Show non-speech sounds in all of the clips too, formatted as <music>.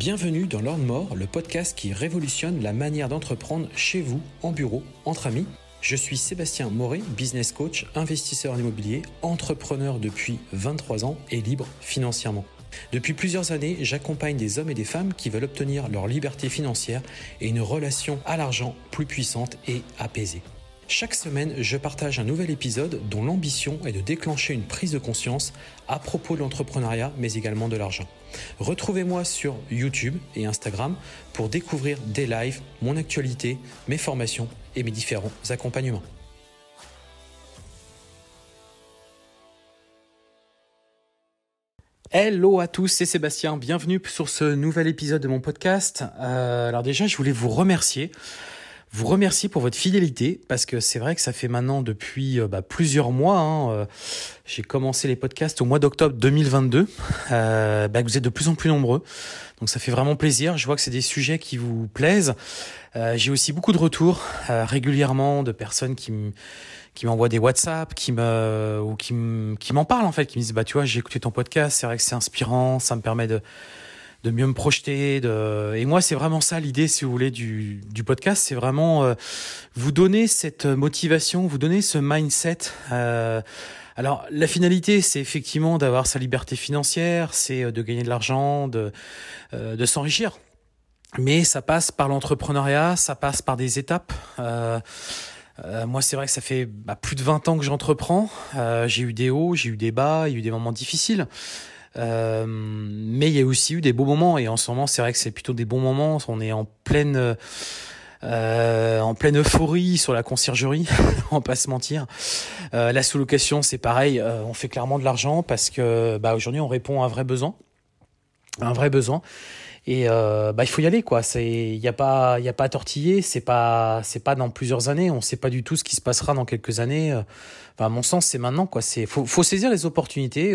Bienvenue dans Lord More, le podcast qui révolutionne la manière d'entreprendre chez vous, en bureau, entre amis. Je suis Sébastien Moret, business coach, investisseur en immobilier, entrepreneur depuis 23 ans et libre financièrement. Depuis plusieurs années, j'accompagne des hommes et des femmes qui veulent obtenir leur liberté financière et une relation à l'argent plus puissante et apaisée. Chaque semaine, je partage un nouvel épisode dont l'ambition est de déclencher une prise de conscience à propos de l'entrepreneuriat, mais également de l'argent. Retrouvez-moi sur YouTube et Instagram pour découvrir des lives, mon actualité, mes formations et mes différents accompagnements. Hello à tous, c'est Sébastien, bienvenue sur ce nouvel épisode de mon podcast. Euh, alors déjà, je voulais vous remercier vous remercier pour votre fidélité parce que c'est vrai que ça fait maintenant depuis euh, bah, plusieurs mois. Hein, euh, j'ai commencé les podcasts au mois d'octobre 2022. Euh, bah, vous êtes de plus en plus nombreux, donc ça fait vraiment plaisir. Je vois que c'est des sujets qui vous plaisent. Euh, j'ai aussi beaucoup de retours régulièrement de personnes qui qui m'envoient des WhatsApp, qui me ou qui m'en parlent en fait, qui me disent bah tu vois j'ai écouté ton podcast, c'est vrai que c'est inspirant, ça me permet de de mieux me projeter. De... Et moi, c'est vraiment ça l'idée, si vous voulez, du, du podcast. C'est vraiment euh, vous donner cette motivation, vous donner ce mindset. Euh... Alors, la finalité, c'est effectivement d'avoir sa liberté financière, c'est euh, de gagner de l'argent, de, euh, de s'enrichir. Mais ça passe par l'entrepreneuriat, ça passe par des étapes. Euh, euh, moi, c'est vrai que ça fait bah, plus de 20 ans que j'entreprends. Euh, j'ai eu des hauts, j'ai eu des bas, il y a eu des moments difficiles. Euh, mais il y a aussi eu des beaux moments et en ce moment, c'est vrai que c'est plutôt des bons moments. On est en pleine euh, en pleine euphorie sur la conciergerie, <laughs> on pas se mentir. Euh, la sous-location, c'est pareil, on fait clairement de l'argent parce que bah, aujourd'hui on répond à un vrai besoin, un vrai besoin. Et bah, il faut y aller quoi. C'est il y a pas il y a pas à tortiller. C'est pas c'est pas dans plusieurs années. On sait pas du tout ce qui se passera dans quelques années. Enfin, à mon sens, c'est maintenant quoi. C'est faut faut saisir les opportunités.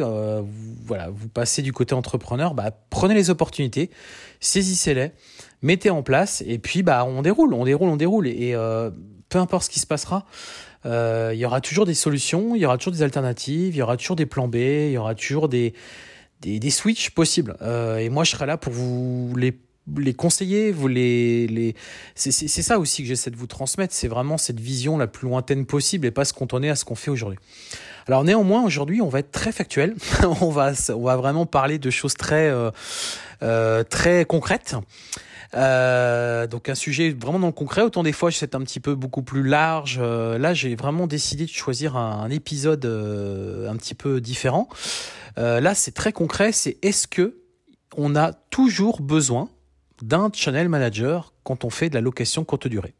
Voilà, vous passez du côté entrepreneur. Bah prenez les opportunités, saisissez-les, mettez en place et puis bah on déroule, on déroule, on déroule. Et euh, peu importe ce qui se passera. Euh, il y aura toujours des solutions, il y aura toujours des alternatives, il y aura toujours des plans B, il y aura toujours des, des, des switches possibles. Euh, et moi, je serai là pour vous les les conseiller, vous les, les... c'est ça aussi que j'essaie de vous transmettre, c'est vraiment cette vision la plus lointaine possible et pas se cantonner à ce qu'on fait aujourd'hui. Alors néanmoins, aujourd'hui, on va être très factuel, <laughs> on va on va vraiment parler de choses très euh, euh, très concrètes. Euh, donc un sujet vraiment dans le concret. Autant des fois, c'est un petit peu beaucoup plus large. Euh, là, j'ai vraiment décidé de choisir un, épisode euh, un petit peu différent. Euh, là, c'est très concret. C'est est-ce que on a toujours besoin d'un channel manager quand on fait de la location courte durée?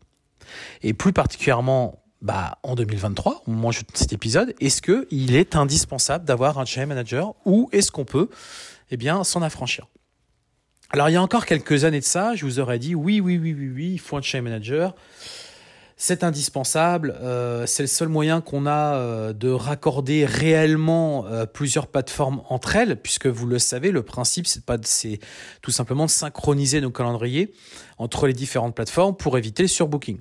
Et plus particulièrement, bah, en 2023, au moment de cet épisode, est-ce que il est indispensable d'avoir un channel manager ou est-ce qu'on peut, eh s'en affranchir? Alors il y a encore quelques années de ça, je vous aurais dit oui, oui, oui, oui, oui, il faut un channel manager c'est indispensable. Euh, c'est le seul moyen qu'on a euh, de raccorder réellement euh, plusieurs plateformes entre elles, puisque vous le savez, le principe c'est pas c'est tout simplement de synchroniser nos calendriers entre les différentes plateformes pour éviter le surbooking.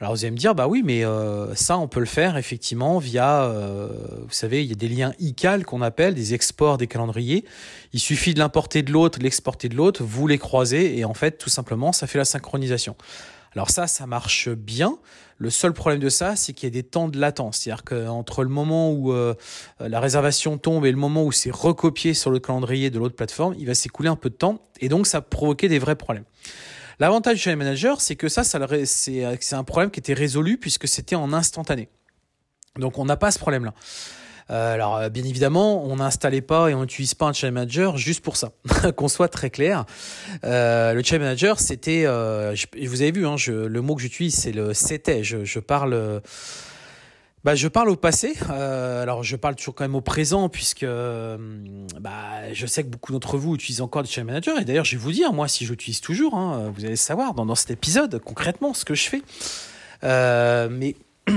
Alors vous allez me dire bah oui mais euh, ça on peut le faire effectivement via euh, vous savez il y a des liens ICAL qu'on appelle des exports des calendriers. Il suffit de l'importer de l'autre, l'exporter de l'autre, vous les croisez et en fait tout simplement ça fait la synchronisation. Alors ça, ça marche bien. Le seul problème de ça, c'est qu'il y a des temps de latence. C'est-à-dire qu'entre le moment où euh, la réservation tombe et le moment où c'est recopié sur le calendrier de l'autre plateforme, il va s'écouler un peu de temps et donc ça provoquer des vrais problèmes. L'avantage du channel manager, c'est que ça, ça c'est un problème qui était résolu puisque c'était en instantané. Donc on n'a pas ce problème-là. Euh, alors, euh, bien évidemment, on n'installait pas et on n'utilise pas un channel manager juste pour ça. <laughs> Qu'on soit très clair. Euh, le channel manager, c'était, euh, vous avez vu, hein, le mot que j'utilise, c'est le c'était. Je parle. Bah, je parle au passé. Euh, alors, je parle toujours quand même au présent, puisque bah, je sais que beaucoup d'entre vous utilisent encore le channel manager. Et d'ailleurs, je vais vous dire, moi, si j'utilise toujours, hein, vous allez savoir dans, cet épisode concrètement ce que je fais. Euh, mais <clears throat>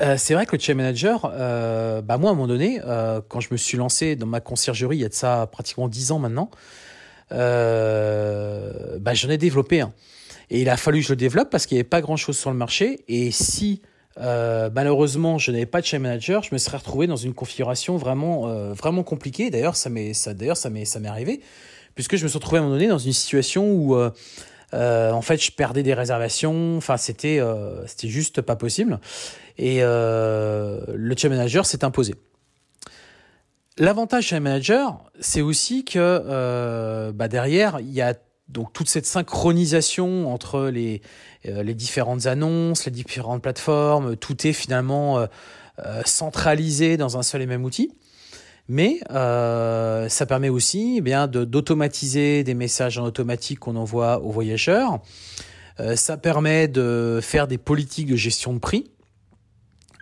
Euh, c'est vrai que le channel manager, euh, bah moi à un moment donné, euh, quand je me suis lancé dans ma conciergerie, il y a de ça pratiquement 10 ans maintenant, euh, bah j'en ai développé un. Et il a fallu que je le développe parce qu'il n'y avait pas grand-chose sur le marché. Et si euh, malheureusement je n'avais pas de channel manager, je me serais retrouvé dans une configuration vraiment, euh, vraiment compliquée. D'ailleurs, ça m'est, ça, d'ailleurs, ça m'est, ça m'est arrivé puisque je me suis retrouvé à un moment donné dans une situation où en fait je perdais des réservations, enfin c'était c'était juste pas possible et le channel manager s'est imposé. L'avantage chez un manager, c'est aussi que euh, bah derrière, il y a donc toute cette synchronisation entre les, euh, les différentes annonces, les différentes plateformes, tout est finalement euh, centralisé dans un seul et même outil. Mais ça permet aussi eh bien d'automatiser des messages en automatique qu'on envoie aux voyageurs. ça permet de faire des politiques de gestion de prix.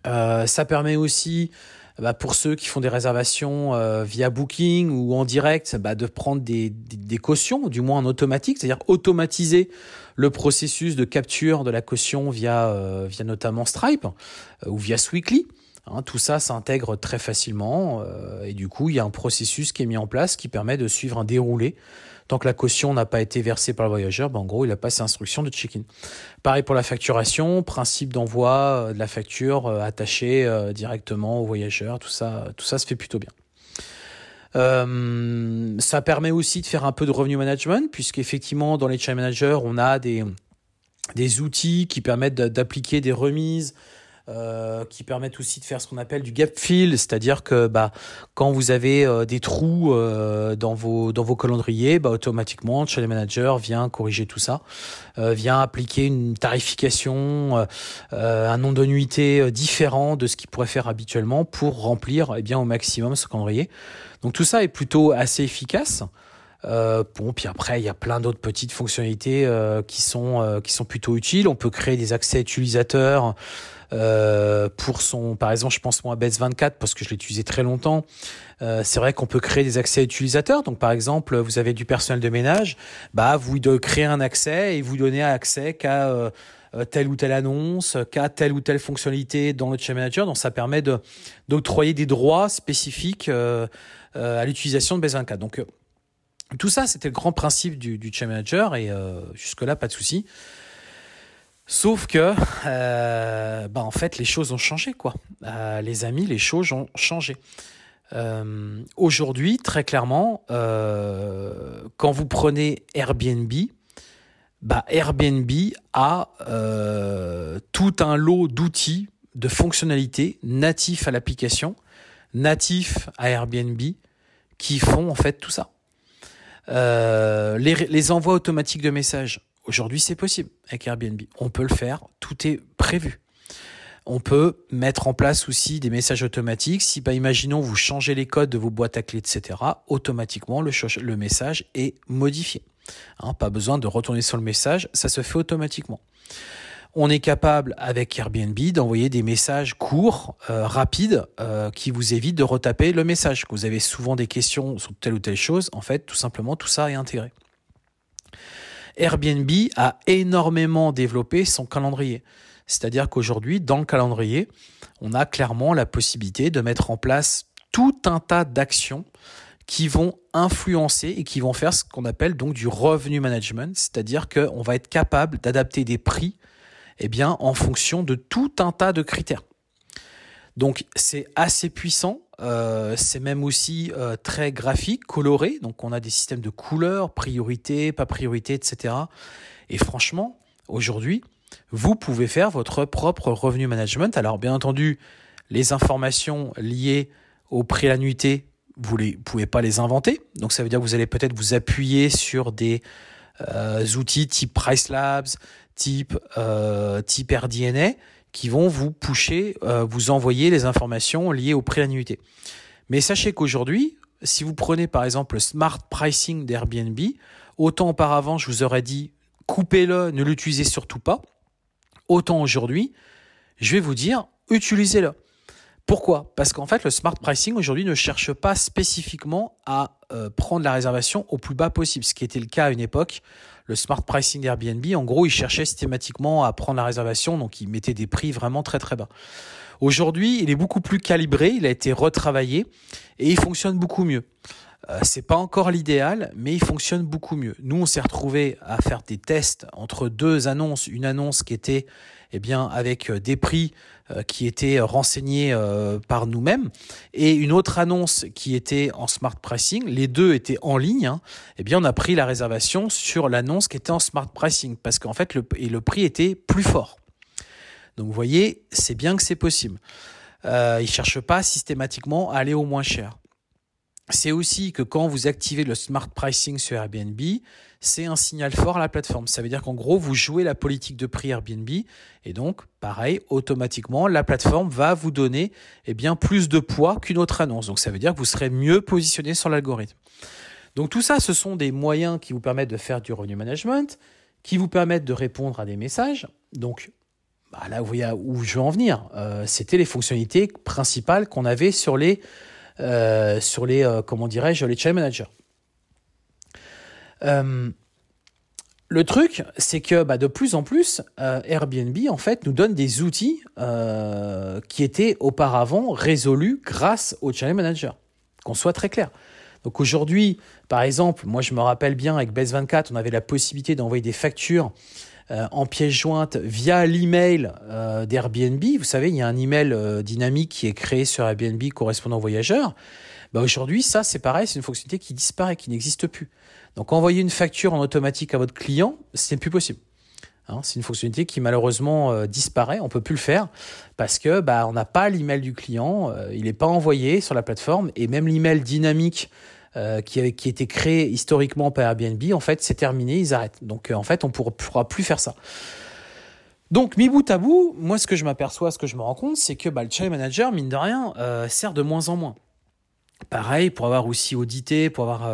ça permet aussi bah, pour ceux qui font des réservations euh, via Booking ou en direct, bah, de prendre des, des, cautions, du moins en automatique, c'est-à-dire automatiser le processus de capture de la caution via, euh, via notamment Stripe euh, ou via Sweekly. Hein, tout ça s'intègre très facilement et du coup, il y a un processus qui est mis en place qui permet de suivre un déroulé Tant que la caution n'a pas été versée par le voyageur, ben en gros, il a passé instruction de check-in. Pareil pour la facturation, principe d'envoi euh, de la facture euh, attachée euh, directement au voyageur, tout ça, tout ça se fait plutôt bien. ça permet aussi de faire un peu de revenue management, puisqu'effectivement, dans les chain managers, on a des outils qui permettent d'appliquer des remises, euh, qui permettent aussi de faire ce qu'on appelle du gap fill, c'est-à-dire que bah, quand vous avez euh, des trous euh, dans, vos, dans vos calendriers, bah, automatiquement, Channel Manager vient corriger tout ça, vient appliquer une tarification, un nombre de différent de ce qu'il pourrait faire habituellement pour remplir eh bien, au maximum ce calendrier. Donc tout ça est plutôt assez efficace. Euh, bon, puis après, il y a plein d'autres petites fonctionnalités qui sont qui sont plutôt utiles. On peut créer des accès utilisateurs euh, pour son, par exemple, je pense moi à Bets 24 parce que je l'ai utilisé très longtemps. Euh, c'est vrai qu'on peut créer des accès utilisateurs. Donc, par exemple, vous avez du personnel de ménage, bah, vous de créer un accès et vous donnez accès qu'à euh, telle ou telle annonce, qu'à telle ou telle fonctionnalité dans le chat manager. Donc, ça permet d'octroyer des droits spécifiques à l'utilisation de Base 24. Donc, tout ça, c'était le grand principe du, du chat manager et jusque là, pas de souci. Sauf que, euh, bah en fait, les choses ont changé, quoi. Euh, les amis, les choses ont changé. Euh, Aujourd'hui, très clairement, euh, quand vous prenez Airbnb, bah Airbnb a euh, tout un lot d'outils, de fonctionnalités natifs à l'application, natifs à Airbnb, qui font en fait tout ça. Les, les envois automatiques de messages, Aujourd'hui, c'est possible avec Airbnb. On peut le faire, tout est prévu. On peut mettre en place aussi des messages automatiques. Si, bah, imaginons, vous changez les codes de vos boîtes à clés, etc., automatiquement, le, le message est modifié. Hein, pas besoin de retourner sur le message, ça se fait automatiquement. On est capable avec Airbnb d'envoyer des messages courts, euh, rapides, euh, qui vous évitent de retaper le message. Que vous avez souvent des questions sur telle ou telle chose, en fait, tout simplement, tout ça est intégré. Airbnb a énormément développé son calendrier. C'est-à-dire qu'aujourd'hui, dans le calendrier, on a clairement la possibilité de mettre en place tout un tas d'actions qui vont influencer et qui vont faire ce qu'on appelle donc du revenu management, c'est-à-dire qu'on va être capable d'adapter des prix eh bien, en fonction de tout un tas de critères. Donc c'est assez puissant, euh, c'est même aussi euh, très graphique, coloré. Donc on a des systèmes de couleurs, priorité, pas priorité, etc. Et franchement, aujourd'hui, vous pouvez faire votre propre revenu management. Alors bien entendu, les informations liées au prix à vous ne pouvez pas les inventer. Donc ça veut dire que vous allez peut-être vous appuyer sur des euh, outils type Price Labs, type, type RDNA qui vont vous pusher, euh, vous envoyer les informations liées au prix annuité. Mais sachez qu'aujourd'hui, si vous prenez par exemple le smart pricing d'Airbnb, autant auparavant je vous aurais dit coupez-le, ne l'utilisez surtout pas, autant aujourd'hui, je vais vous dire utilisez-le. Pourquoi? Parce qu'en fait, le smart pricing aujourd'hui ne cherche pas spécifiquement à euh, prendre la réservation au plus bas possible, ce qui était le cas à une époque le smart pricing d'Airbnb, en gros, il cherchait systématiquement à prendre la réservation, donc il mettait des prix vraiment très très bas. Aujourd'hui, il est beaucoup plus calibré, il a été retravaillé et il fonctionne beaucoup mieux. Euh, c'est pas encore l'idéal, mais il fonctionne beaucoup mieux. Nous, on s'est retrouvé à faire des tests entre deux annonces, une annonce qui était eh bien avec des prix qui étaient renseignés par nous-mêmes et une autre annonce qui était en smart pricing, les deux étaient en ligne, hein, eh bien on a pris la réservation sur l'annonce qui était en smart pricing parce qu'en fait le, prix était plus fort. Donc vous voyez, c'est bien que c'est possible. Euh, ils ne cherchent pas systématiquement à aller au moins cher. C'est aussi que quand vous activez le smart pricing sur Airbnb, c'est un signal fort à la plateforme. Ça veut dire qu'en gros, vous jouez la politique de prix Airbnb et donc, pareil, automatiquement, la plateforme va vous donner eh bien, plus de poids qu'une autre annonce. Donc ça veut dire que vous serez mieux positionné sur l'algorithme. Donc tout ça, ce sont des moyens qui vous permettent de faire du revenu management, qui vous permettent de répondre à des messages. Donc bah, là, vous voyez où je veux en venir. Euh, c'était les fonctionnalités principales qu'on avait sur les, euh, sur les euh, comment dirais-je, les channel managers. Le truc, c'est que bah, de plus en plus, Airbnb en fait nous donne des outils qui étaient auparavant résolus grâce au channel manager. Qu'on soit très clair. Donc aujourd'hui, par exemple, moi je me rappelle bien avec Base24, on avait la possibilité d'envoyer des factures euh, en pièce jointe via l'email euh, d'Airbnb. Vous savez, il y a un email euh, dynamique qui est créé sur Airbnb correspondant aux voyageurs. Bah aujourd'hui, ça, c'est pareil, c'est une fonctionnalité qui disparaît, qui n'existe plus. Donc, envoyer une facture en automatique à votre client, ce n'est plus possible. Hein, c'est une fonctionnalité qui malheureusement disparaît, on peut plus le faire parce que bah, on n'a pas l'email du client, il n'est pas envoyé sur la plateforme et même l'email dynamique euh, qui, avait, qui était créé historiquement par Airbnb, en fait, c'est terminé, ils arrêtent. Donc, euh, en fait, on ne pourra plus faire ça. Donc, mi bout à bout, moi, ce que je m'aperçois, ce que je me rends compte, c'est que bah, le channel manager, mine de rien, euh, sert de moins en moins. Pareil, pour avoir aussi audité, pour avoir,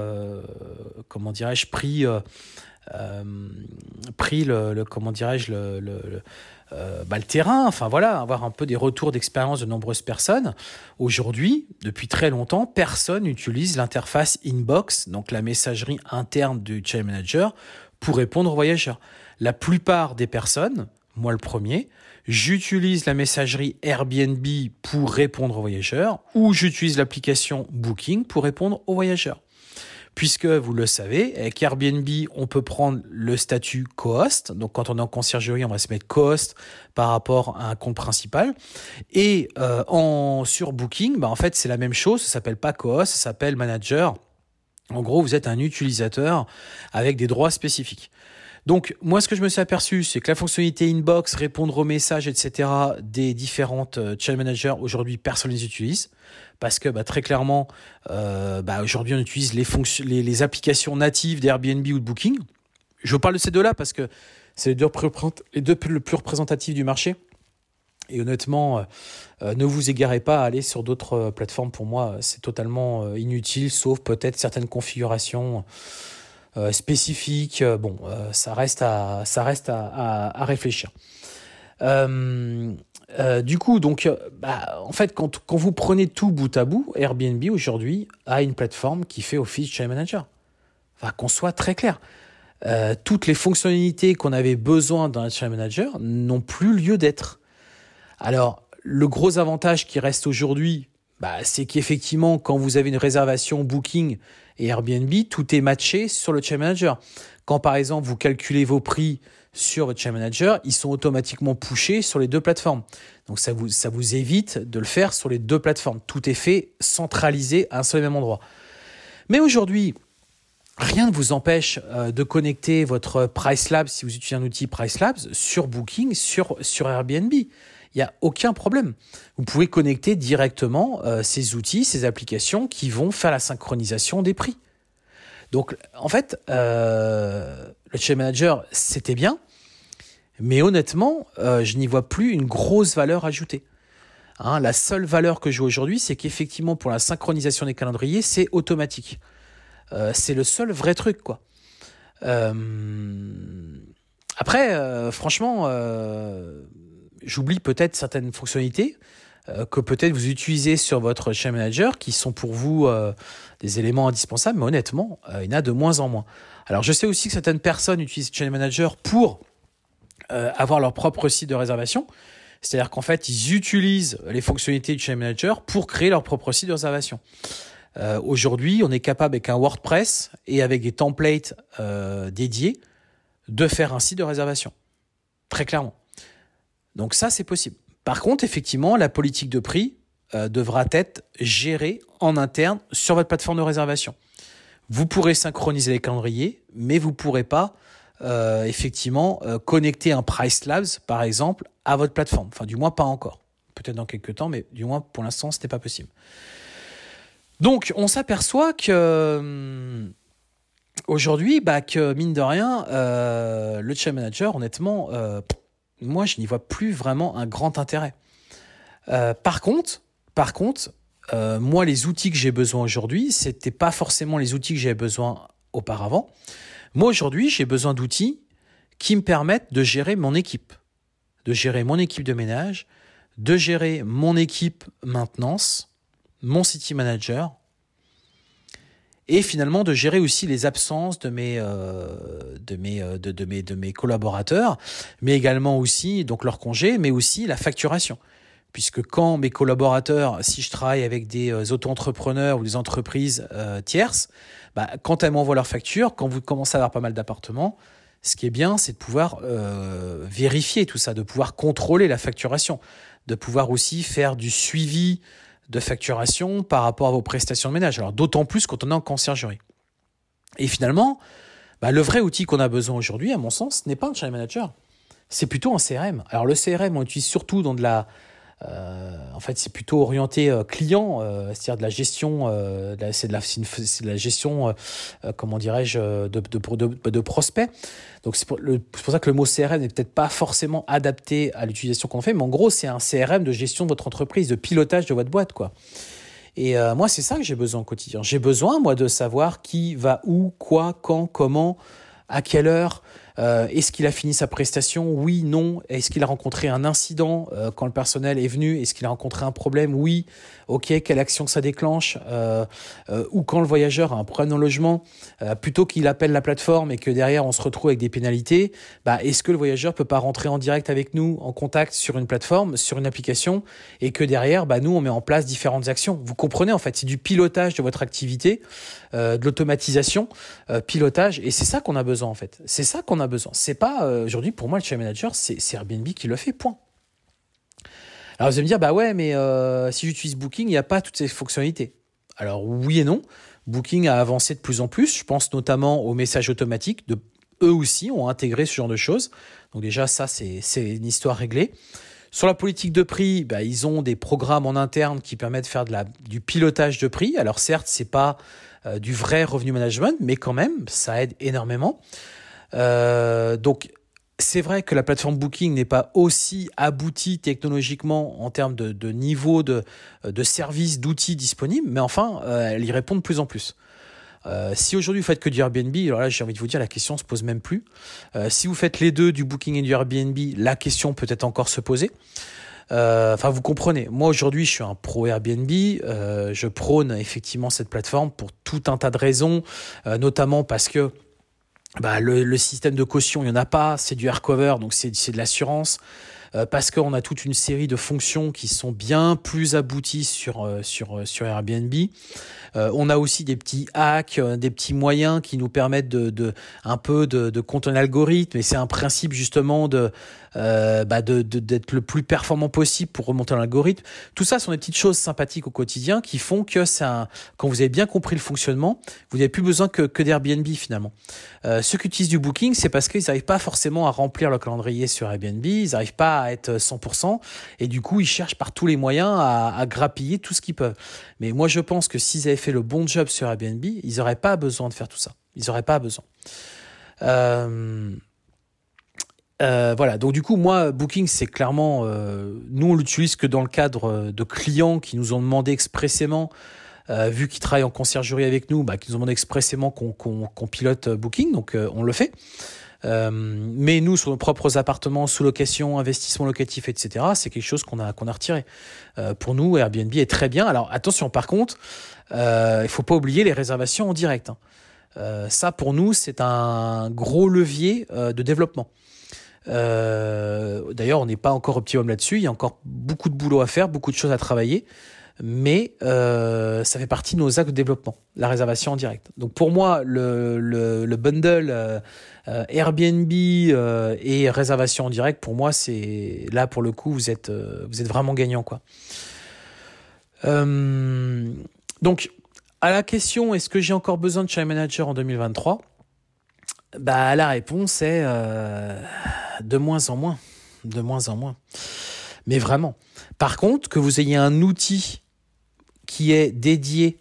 comment dirais-je, pris, pris le, comment dirais-je, le, le euh, bah, le terrain, enfin voilà, avoir un peu des retours d'expérience de nombreuses personnes. Aujourd'hui, depuis très longtemps, personne n'utilise l'interface inbox, donc la messagerie interne du channel manager, pour répondre aux voyageurs. La plupart des personnes, moi le premier, j'utilise la messagerie Airbnb pour répondre aux voyageurs ou j'utilise l'application Booking pour répondre aux voyageurs puisque vous le savez, avec Airbnb, on peut prendre le statut co-host. Donc quand on est en conciergerie, on va se mettre co-host par rapport à un compte principal. Et euh, sur Booking, bah, en fait, c'est la même chose. Ça s'appelle pas co-host, ça s'appelle manager. En gros, vous êtes un utilisateur avec des droits spécifiques. Donc moi, ce que je me suis aperçu, c'est que la fonctionnalité inbox, répondre aux messages, etc. des différentes euh, channel managers, aujourd'hui, personne ne les utilise parce que bah, très clairement, euh, bah, aujourd'hui, on utilise les, applications natives d'Airbnb ou de Booking. Je parle de ces deux-là parce que c'est les deux, plus, représentatifs du marché. Et honnêtement, euh, ne vous égarez pas à aller sur d'autres plateformes. Pour moi, c'est totalement inutile, sauf peut-être certaines configurations spécifiques. bon, ça reste à, ça reste à, à réfléchir. Euh, du coup, donc, euh, bah, en fait, quand, quand, vous prenez tout bout à bout, Airbnb aujourd'hui a une plateforme qui fait Office Channel Manager. Enfin, qu'on soit très clair. Euh, toutes les fonctionnalités qu'on avait besoin d'un Channel Manager n'ont plus lieu d'être. Alors, le gros avantage qui reste aujourd'hui, bah, c'est qu'effectivement, quand vous avez une réservation Booking et Airbnb, tout est matché sur le Channel Manager. Quand par exemple vous calculez vos prix sur votre Channel Manager, ils sont automatiquement pushés sur les deux plateformes. Donc ça vous, ça vous évite de le faire sur les deux plateformes. Tout est fait centralisé à un seul et même endroit. Mais aujourd'hui, rien ne vous empêche euh, de connecter votre Price Labs, si vous utilisez un outil Price Labs, sur Booking, sur, sur Airbnb. Il n'y a aucun problème. Vous pouvez connecter directement euh, ces outils, ces applications qui vont faire la synchronisation des prix. Donc, en fait, euh, le channel manager, c'était bien, mais honnêtement, euh, je n'y vois plus une grosse valeur ajoutée. Hein, la seule valeur que je vois aujourd'hui, c'est qu'effectivement, pour la synchronisation des calendriers, c'est automatique. Euh, c'est le seul vrai truc, quoi. après, franchement, j'oublie peut-être certaines fonctionnalités. Euh, que peut-être vous utilisez sur votre channel manager qui sont pour vous euh, des éléments indispensables, mais honnêtement, euh, il y en a de moins en moins. Alors je sais aussi que certaines personnes utilisent Channel Manager pour avoir leur propre site de réservation. C'est-à-dire qu'en fait, ils utilisent les fonctionnalités du Channel Manager pour créer leur propre site de réservation. Aujourd'hui, on est capable avec un WordPress et avec des templates dédiés de faire un site de réservation. Très clairement. Donc ça, c'est possible. Par contre, effectivement, la politique de prix euh, devra être gérée en interne sur votre plateforme de réservation. Vous pourrez synchroniser les calendriers, mais vous ne pourrez pas euh, effectivement euh, connecter un Price Labs, par exemple, à votre plateforme. Enfin, du moins pas encore. Peut-être dans quelques temps, mais du moins pour l'instant, ce n'est pas possible. Donc, on s'aperçoit que aujourd'hui, bah, que mine de rien, le channel manager, honnêtement, moi, je n'y vois plus vraiment un grand intérêt. Euh, par contre, par contre, euh, moi, les outils que j'ai besoin aujourd'hui, c'était pas forcément les outils que j'avais besoin auparavant. Moi, aujourd'hui, j'ai besoin d'outils qui me permettent de gérer mon équipe, de gérer mon équipe de ménage, de gérer mon équipe maintenance, mon city manager, et finalement de gérer aussi les absences de mes euh, de mes euh, de, de, mes de mes collaborateurs mais également aussi donc leur congé mais aussi la facturation. Puisque quand mes collaborateurs si je travaille avec des euh, auto-entrepreneurs ou des entreprises tierces bah, quand elles m'envoient leurs factures quand vous commencez à avoir pas mal d'appartements ce qui est bien c'est de pouvoir vérifier tout ça de pouvoir contrôler la facturation de pouvoir aussi faire du suivi de facturation par rapport à vos prestations de ménage. Alors d'autant plus quand on est en conciergerie. Et finalement, bah, le vrai outil qu'on a besoin aujourd'hui, à mon sens, n'est pas un channel manager. C'est plutôt un CRM. Alors le CRM, on utilise surtout dans de la, en fait, c'est plutôt orienté euh, client, euh, c'est-à-dire de la gestion, c'est de la, gestion, comment dirais-je, de, prospects. Donc c'est pour, pour, ça que le mot CRM n'est peut-être pas forcément adapté à l'utilisation qu'on fait, mais en gros, c'est un CRM de gestion de votre entreprise, de pilotage de votre boîte, quoi. Et moi, c'est ça que j'ai besoin au quotidien. J'ai besoin, moi, de savoir qui va où, quoi, quand, comment, à quelle heure, euh, est-ce qu'il a fini sa prestation? Oui, non. Est-ce qu'il a rencontré un incident euh, quand le personnel est venu? Est-ce qu'il a rencontré un problème? Oui. Ok, quelle action ça déclenche? Euh, Ou quand le voyageur a un problème dans logement, plutôt qu'il appelle la plateforme et que derrière on se retrouve avec des pénalités, bah, est-ce que le voyageur peut pas rentrer en direct avec nous, en contact sur une plateforme, sur une application, et que derrière, bah, nous on met en place différentes actions? Vous comprenez en fait, c'est du pilotage de votre activité, de l'automatisation, pilotage, et c'est ça qu'on a besoin en fait. C'est ça qu'on a besoin. C'est pas euh, aujourd'hui pour moi le channel manager, c'est Airbnb qui le fait. Point. Alors vous allez me dire bah ouais, mais euh, si j'utilise Booking, il n'y a pas toutes ces fonctionnalités. Alors oui et non. Booking a avancé de plus en plus. Je pense notamment aux messages automatiques. De, eux aussi ont intégré ce genre de choses. Donc déjà ça c'est une histoire réglée. Sur la politique de prix, bah, ils ont des programmes en interne qui permettent de faire de la, du pilotage de prix. Alors certes, c'est pas euh, du vrai revenu management, mais quand même, ça aide énormément. Euh, donc, c'est vrai que la plateforme Booking n'est pas aussi aboutie technologiquement en termes de, niveau de, de services, d'outils disponibles, mais enfin, euh, elle y répond de plus en plus. Euh, si aujourd'hui vous faites que du Airbnb, alors là j'ai envie de vous dire la question se pose même plus. si vous faites les deux, du Booking et du Airbnb, la question peut être encore se poser. Enfin, vous comprenez. Moi aujourd'hui, je suis un pro Airbnb. je prône effectivement cette plateforme pour tout un tas de raisons, notamment parce que bah, le, le, système de caution, il n'y en a pas, c'est du cover, donc c'est de l'assurance. Euh, parce qu'on a toute une série de fonctions qui sont bien plus abouties sur, euh, sur, euh, sur Airbnb. on a aussi des petits hacks, des petits moyens qui nous permettent de, de un peu de, de contourner l'algorithme. Et c'est un principe justement bah de d'être le plus performant possible pour remonter l'algorithme. Tout ça sont des petites choses sympathiques au quotidien qui font que ça, quand vous avez bien compris le fonctionnement, vous n'avez plus besoin que, que d'Airbnb finalement. ceux qui utilisent du Booking, c'est parce qu'ils n'arrivent pas forcément à remplir le calendrier sur Airbnb, ils n'arrivent pas être 100%, et du coup ils cherchent par tous les moyens à, grappiller tout ce qu'ils peuvent. Mais moi je pense que s'ils avaient fait le bon job sur Airbnb, ils n'auraient pas besoin de faire tout ça. Ils n'auraient pas besoin. Euh, euh, voilà, donc du coup, moi, Booking, c'est clairement, euh, nous, on l'utilise que dans le cadre de clients qui nous ont demandé expressément, vu qu'ils travaillent en conciergerie avec nous, bah, qui nous ont demandé expressément qu'on pilote Booking, donc on le fait. Euh, mais nous, sur nos propres appartements, sous location, investissement locatif, etc., c'est quelque chose qu'on a, qu'on a retiré. Euh, pour nous, Airbnb est très bien. Alors attention, par contre, euh, il faut pas oublier les réservations en direct. Hein. Ça, pour nous, c'est un gros levier de développement. D'ailleurs, on n'est pas encore optimum là-dessus. Il y a encore beaucoup de boulot à faire, beaucoup de choses à travailler. Mais euh, ça fait partie de nos actes de développement, la réservation en direct. Donc pour moi, le, le, bundle euh, euh, Airbnb et réservation en direct, pour moi, c'est là pour le coup, vous êtes, vraiment gagnant quoi. donc à la question, est-ce que j'ai encore besoin de Channel Manager en 2023 Bah la réponse est de moins en moins, de moins en moins. Mais vraiment. Par contre, que vous ayez un outil qui est dédié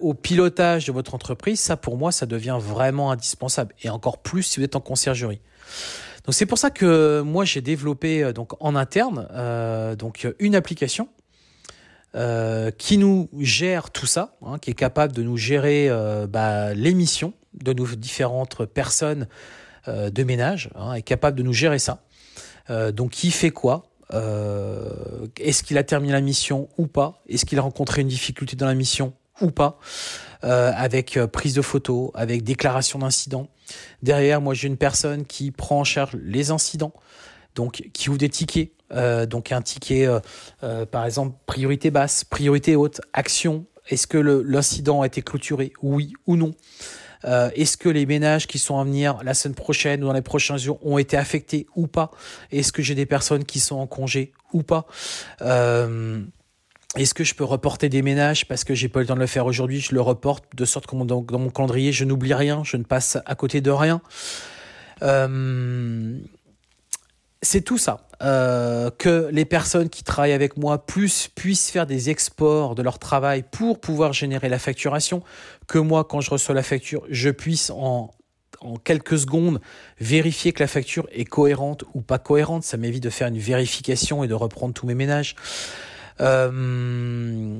au pilotage de votre entreprise, ça pour moi, ça devient vraiment indispensable. Et encore plus si vous êtes en conciergerie. Donc c'est pour ça que moi j'ai développé euh, donc en interne euh, donc une application euh, qui nous gère tout ça, hein, qui est capable de nous gérer bah, l'émission de nos différentes personnes de ménage, hein, est capable de nous gérer ça. donc qui fait quoi? Euh, est-ce qu'il a terminé la mission ou pas? Est-ce qu'il a rencontré une difficulté dans la mission ou pas? Euh, avec euh, prise de photos, avec déclaration d'incident. Derrière, moi, j'ai une personne qui prend en charge les incidents, donc qui ouvre des tickets. donc un ticket, par exemple, priorité basse, priorité haute, action. Est-ce que l'incident a été clôturé? Oui ou non? Euh, est-ce que les ménages qui sont à venir la semaine prochaine ou dans les prochains jours ont été affectés ou pas? Est-ce que j'ai des personnes qui sont en congé ou pas? Euh, est-ce que je peux reporter des ménages parce que j'ai pas eu le temps de le faire aujourd'hui? Je le reporte de sorte que dans, mon calendrier, je n'oublie rien, je ne passe à côté de rien. Euh, c'est tout ça. Euh, que les personnes qui travaillent avec moi puissent faire des exports de leur travail pour pouvoir générer la facturation, que moi, quand je reçois la facture, je puisse en, quelques secondes vérifier que la facture est cohérente ou pas cohérente. Ça m'évite de faire une vérification et de reprendre tous mes ménages. Euh,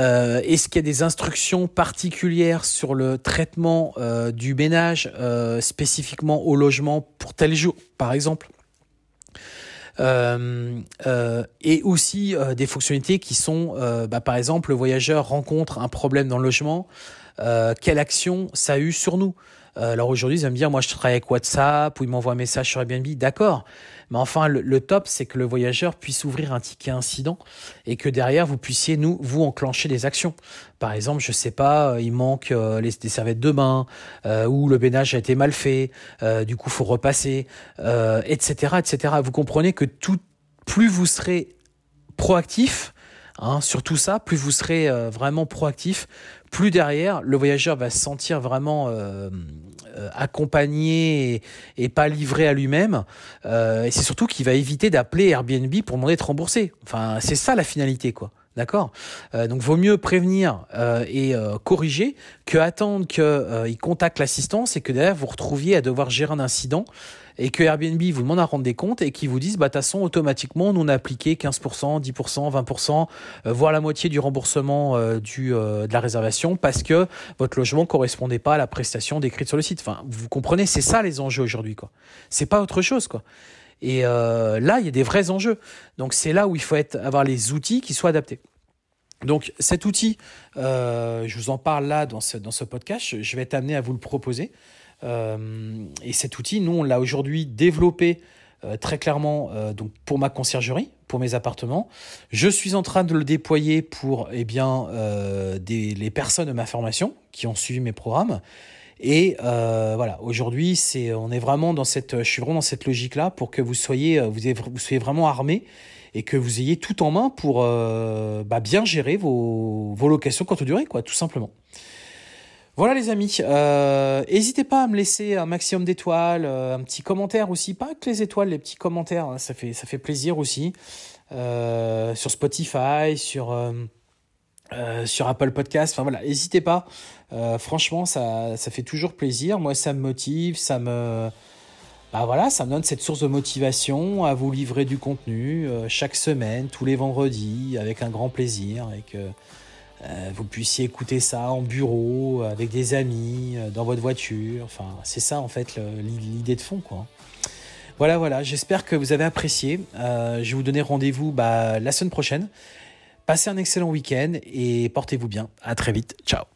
euh, Est-ce qu'il y a des instructions particulières sur le traitement du ménage spécifiquement au logement pour tel jour, par exemple? Et aussi euh, des fonctionnalités qui sont, bah, par exemple, le voyageur rencontre un problème dans le logement, quelle action ça a eu sur nous? Alors aujourd'hui, ils vont me dire, moi je travaille avec WhatsApp ou ils m'envoient un message sur Airbnb, d'accord. Mais enfin, le, top, c'est que le voyageur puisse ouvrir un ticket incident et que derrière, vous puissiez, nous, vous enclencher des actions. Par exemple, je sais pas, euh, il manque euh, des serviettes de bain, euh, ou le ménage a été mal fait, du coup, faut repasser, etc., etc. Vous comprenez que plus vous serez proactif, Hein, sur tout ça, plus vous serez vraiment proactif, plus derrière, le voyageur va se sentir vraiment euh, euh, accompagné et, pas livré à lui-même. Euh, et c'est surtout qu'il va éviter d'appeler Airbnb pour demander de rembourser. Enfin, c'est ça la finalité, quoi. D'accord? Donc, vaut mieux prévenir et corriger que attendre qu'il contacte l'assistance et que derrière vous retrouviez à devoir gérer un incident et que Airbnb vous demande à rendre des comptes et qu'ils vous disent, bah, de toute façon, automatiquement, nous, on a appliqué 15%, 10%, 20%, voire la moitié du remboursement euh, du, euh, de la réservation parce que votre logement correspondait pas à la prestation décrite sur le site. Enfin, vous comprenez, c'est ça les enjeux aujourd'hui, quoi. C'est pas autre chose, quoi. Et euh, là, il y a des vrais enjeux. Donc, c'est là où il faut être, avoir les outils qui soient adaptés. Donc cet outil, je vous en parle là dans dans ce podcast, je vais être amené à vous le proposer. Euh, et cet outil, nous, on l'a aujourd'hui développé euh, très clairement euh, donc pour ma conciergerie, pour mes appartements. Je suis en train de le déployer pour eh bien, les personnes de ma formation qui ont suivi mes programmes. Et voilà, aujourd'hui, c'est, on est vraiment dans cette, je suis vraiment dans cette logique-là pour que vous soyez, vous, soyez vraiment armé et que vous ayez tout en main pour bah, bien gérer vos, vos locations courte durée, quoi, tout simplement. Voilà les amis, euh, n'hésitez pas à me laisser un maximum d'étoiles, euh, un petit commentaire aussi, pas que les étoiles, les petits commentaires, hein, ça, fait, plaisir aussi, euh, sur Spotify, sur, Apple Podcast, enfin voilà, n'hésitez pas, franchement ça, fait toujours plaisir, moi ça me motive, ça me... Bah voilà, ça me donne cette source de motivation à vous livrer du contenu chaque semaine, tous les vendredis, avec un grand plaisir, et vous puissiez écouter ça en bureau, avec des amis, euh, dans votre voiture. Enfin, c'est ça en fait l'idée de fond, quoi. Voilà, voilà. J'espère que vous avez apprécié. Euh, je vais vous donner rendez-vous bah, la semaine prochaine. Passez un excellent week-end et portez-vous bien. À très vite. Ciao.